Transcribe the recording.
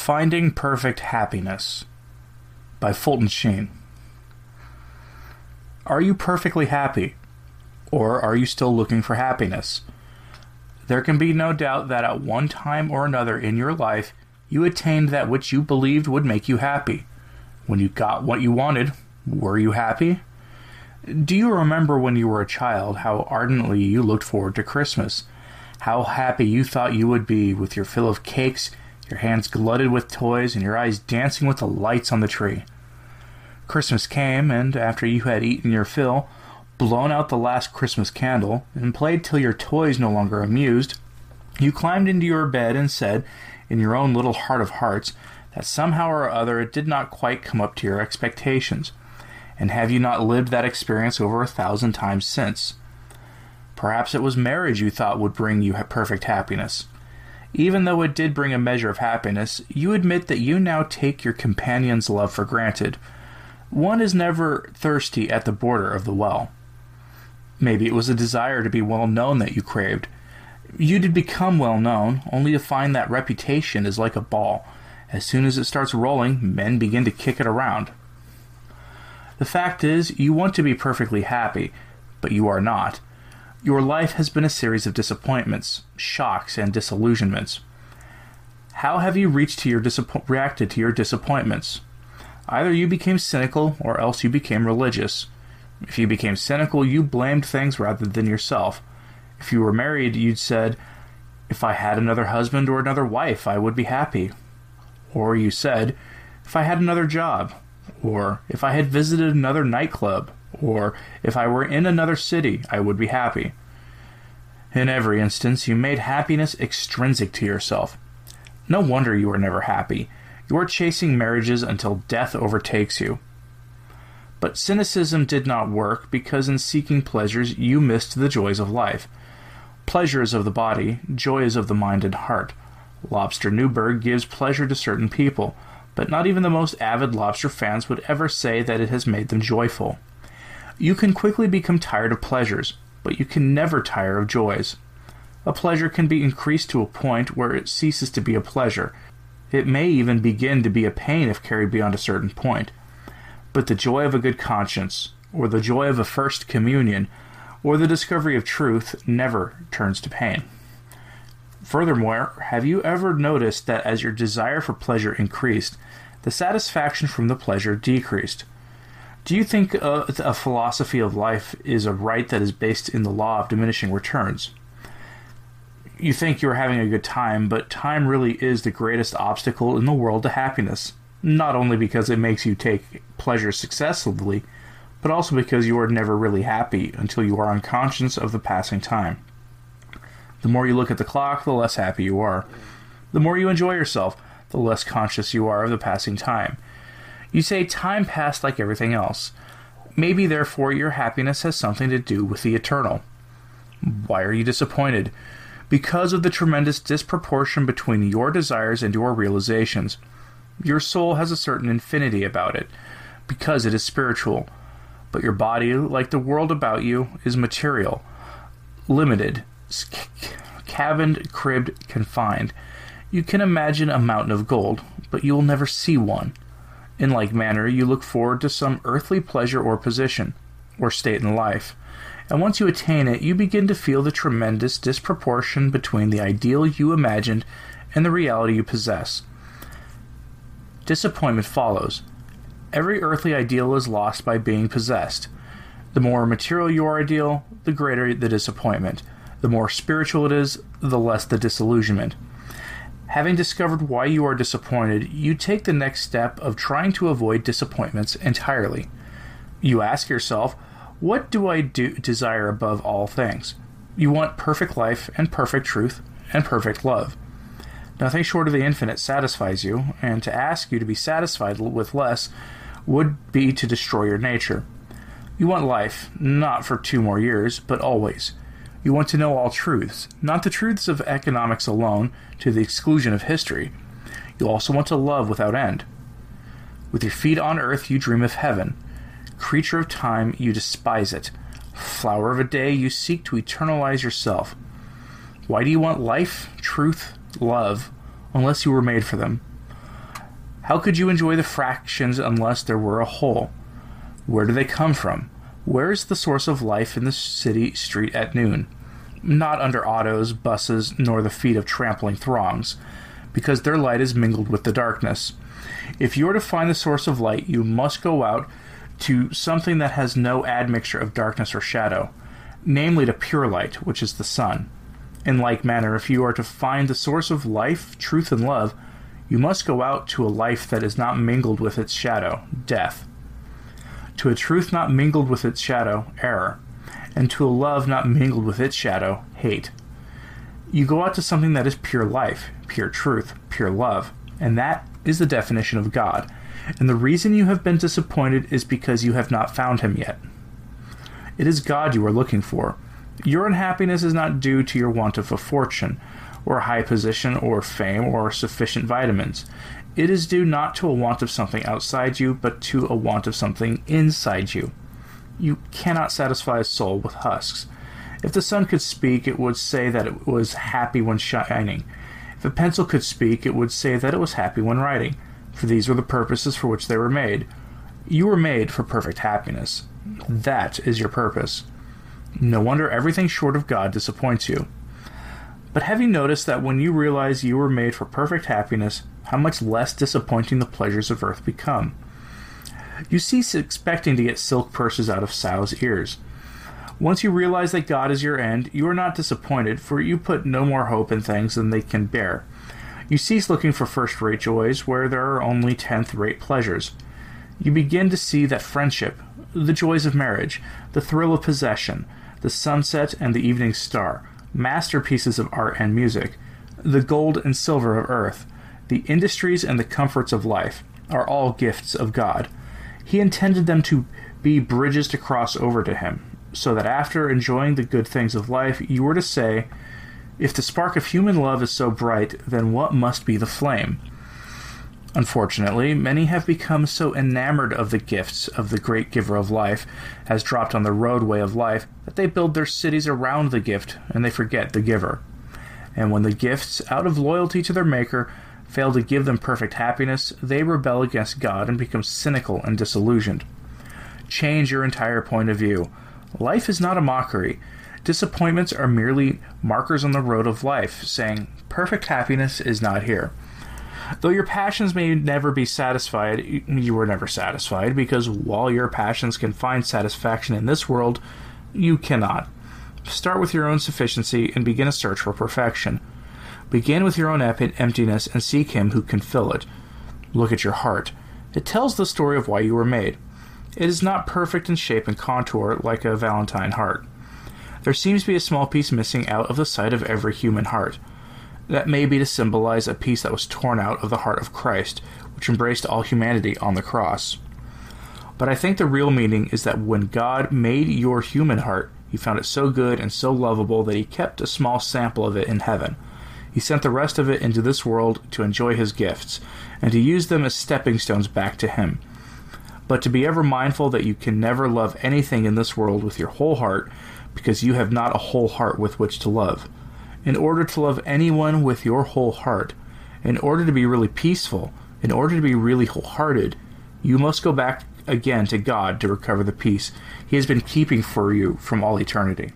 Finding Perfect Happiness by Fulton Sheen. Are you perfectly happy? Or are you still looking for happiness? There can be no doubt that at one time or another in your life, you attained that which you believed would make you happy. When you got what you wanted, were you happy? Do you remember when you were a child how ardently you looked forward to Christmas? How happy you thought you would be with your fill of cakes, your hands glutted with toys, and your eyes dancing with the lights on the tree? Christmas came, and after you had eaten your fill, blown out the last Christmas candle, and played till your toys no longer amused, you climbed into your bed and said, in your own little heart of hearts, that somehow or other it did not quite come up to your expectations. And have you not lived that experience over a thousand times since? Perhaps it was marriage you thought would bring you perfect happiness. Even though it did bring a measure of happiness, you admit that you now take your companion's love for granted. One is never thirsty at the border of the well. Maybe it was a desire to be well known that you craved. You did become well known, only to find that reputation is like a ball. As soon as it starts rolling, men begin to kick it around. The fact is, you want to be perfectly happy, but you are not. Your life has been a series of disappointments, shocks, and disillusionments. How have you reached to your disappo- reacted to your disappointments? Either you became cynical or else you became religious. If you became cynical, you blamed things rather than yourself. If you were married, you'd said, If I had another husband or another wife, I would be happy. Or you said, If I had another job, or if I had visited another nightclub, or if I were in another city, I would be happy. In every instance, you made happiness extrinsic to yourself. No wonder you are never happy. You are chasing marriages until death overtakes you. But cynicism did not work because in seeking pleasures you missed the joys of life. Pleasures of the body, joys of the mind and heart. Lobster Newburg gives pleasure to certain people, but not even the most avid lobster fans would ever say that it has made them joyful. You can quickly become tired of pleasures, but you can never tire of joys. A pleasure can be increased to a point where it ceases to be a pleasure. It may even begin to be a pain if carried beyond a certain point. But the joy of a good conscience, or the joy of a first communion, or the discovery of truth never turns to pain. Furthermore, have you ever noticed that as your desire for pleasure increased, the satisfaction from the pleasure decreased? Do you think a, a, philosophy of life is a right that is based in the law of diminishing returns? You think you're having a good time, but time really is the greatest obstacle in the world to happiness. Not only because it makes you take pleasure successively, but also because you are never really happy until you are unconscious of the passing time. The more you look at the clock, the less happy you are. The more you enjoy yourself, the less conscious you are of the passing time. You say time passed like everything else. Maybe, therefore, your happiness has something to do with the eternal. Why are you disappointed? Because of the tremendous disproportion between your desires and your realizations. Your soul has a certain infinity about it, because it is spiritual. But your body, like the world about you, is material, limited, cabined, cribbed, confined. You can imagine a mountain of gold, but you will never see one. In like manner, you look forward to some earthly pleasure or position, or state in life, and once you attain it, you begin to feel the tremendous disproportion between the ideal you imagined and the reality you possess. Disappointment follows. Every earthly ideal is lost by being possessed. The more material your ideal, the greater the disappointment. The more spiritual it is, the less the disillusionment. Having discovered why you are disappointed, you take the next step of trying to avoid disappointments entirely. You ask yourself, what do I do desire above all things? You want perfect life and perfect truth and perfect love. Nothing short of the infinite satisfies you, and to ask you to be satisfied with less would be to destroy your nature. You want life, not for two more years, but always. You want to know all truths, not the truths of economics alone, to the exclusion of history. You also want to love without end. With your feet on earth, you dream of heaven. Creature of time, you despise it. Flower of a day, you seek to eternalize yourself. Why do you want life, truth, love, unless you were made for them? How could you enjoy the fractions unless there were a whole? Where do they come from? Where is the source of life in the city street at noon? Not under autos, buses, nor the feet of trampling throngs, because their light is mingled with the darkness. If you are to find the source of light, you must go out to something that has no admixture of darkness or shadow, namely to pure light, which is the sun. In like manner, if you are to find the source of life, truth, and love, you must go out to a life that is not mingled with its shadow, death, to a truth not mingled with its shadow, error, and to a love not mingled with its shadow, hate. You go out to something that is pure life, pure truth, pure love, and that is the definition of God. And the reason you have been disappointed is because you have not found him yet. It is God you are looking for. Your unhappiness is not due to your want of a fortune, or high position, or fame, or sufficient vitamins. It is due not to a want of something outside you, but to a want of something inside you. You cannot satisfy a soul with husks. If the sun could speak, it would say that it was happy when shining. If a pencil could speak, it would say that it was happy when writing, for these were the purposes for which they were made. You were made for perfect happiness. That is your purpose. No wonder everything short of God disappoints you. But have you noticed that when you realize you were made for perfect happiness, how much less disappointing the pleasures of earth become? You cease expecting to get silk purses out of sows' ears. Once you realize that God is your end, you are not disappointed, for you put no more hope in things than they can bear. You cease looking for first rate joys where there are only tenth rate pleasures. You begin to see that friendship, the joys of marriage, the thrill of possession, the sunset and the evening star, masterpieces of art and music, the gold and silver of earth, the industries and the comforts of life, are all gifts of God. He intended them to be bridges to cross over to Him, so that after enjoying the good things of life, you were to say, If the spark of human love is so bright, then what must be the flame? Unfortunately, many have become so enamored of the gifts of the great giver of life, as dropped on the roadway of life, that they build their cities around the gift and they forget the giver. And when the gifts, out of loyalty to their Maker, fail to give them perfect happiness, they rebel against God and become cynical and disillusioned. Change your entire point of view. Life is not a mockery. Disappointments are merely markers on the road of life, saying, perfect happiness is not here. Though your passions may never be satisfied, you were never satisfied, because while your passions can find satisfaction in this world, you cannot. Start with your own sufficiency and begin a search for perfection. Begin with your own emptiness and seek Him who can fill it. Look at your heart. It tells the story of why you were made. It is not perfect in shape and contour like a Valentine heart. There seems to be a small piece missing out of the sight of every human heart. That may be to symbolize a piece that was torn out of the heart of Christ, which embraced all humanity on the cross. But I think the real meaning is that when God made your human heart, he found it so good and so lovable that he kept a small sample of it in heaven. He sent the rest of it into this world to enjoy his gifts, and to use them as stepping stones back to him. But to be ever mindful that you can never love anything in this world with your whole heart, because you have not a whole heart with which to love in order to love anyone with your whole heart, in order to be really peaceful, in order to be really wholehearted, you must go back again to God to recover the peace He has been keeping for you from all eternity.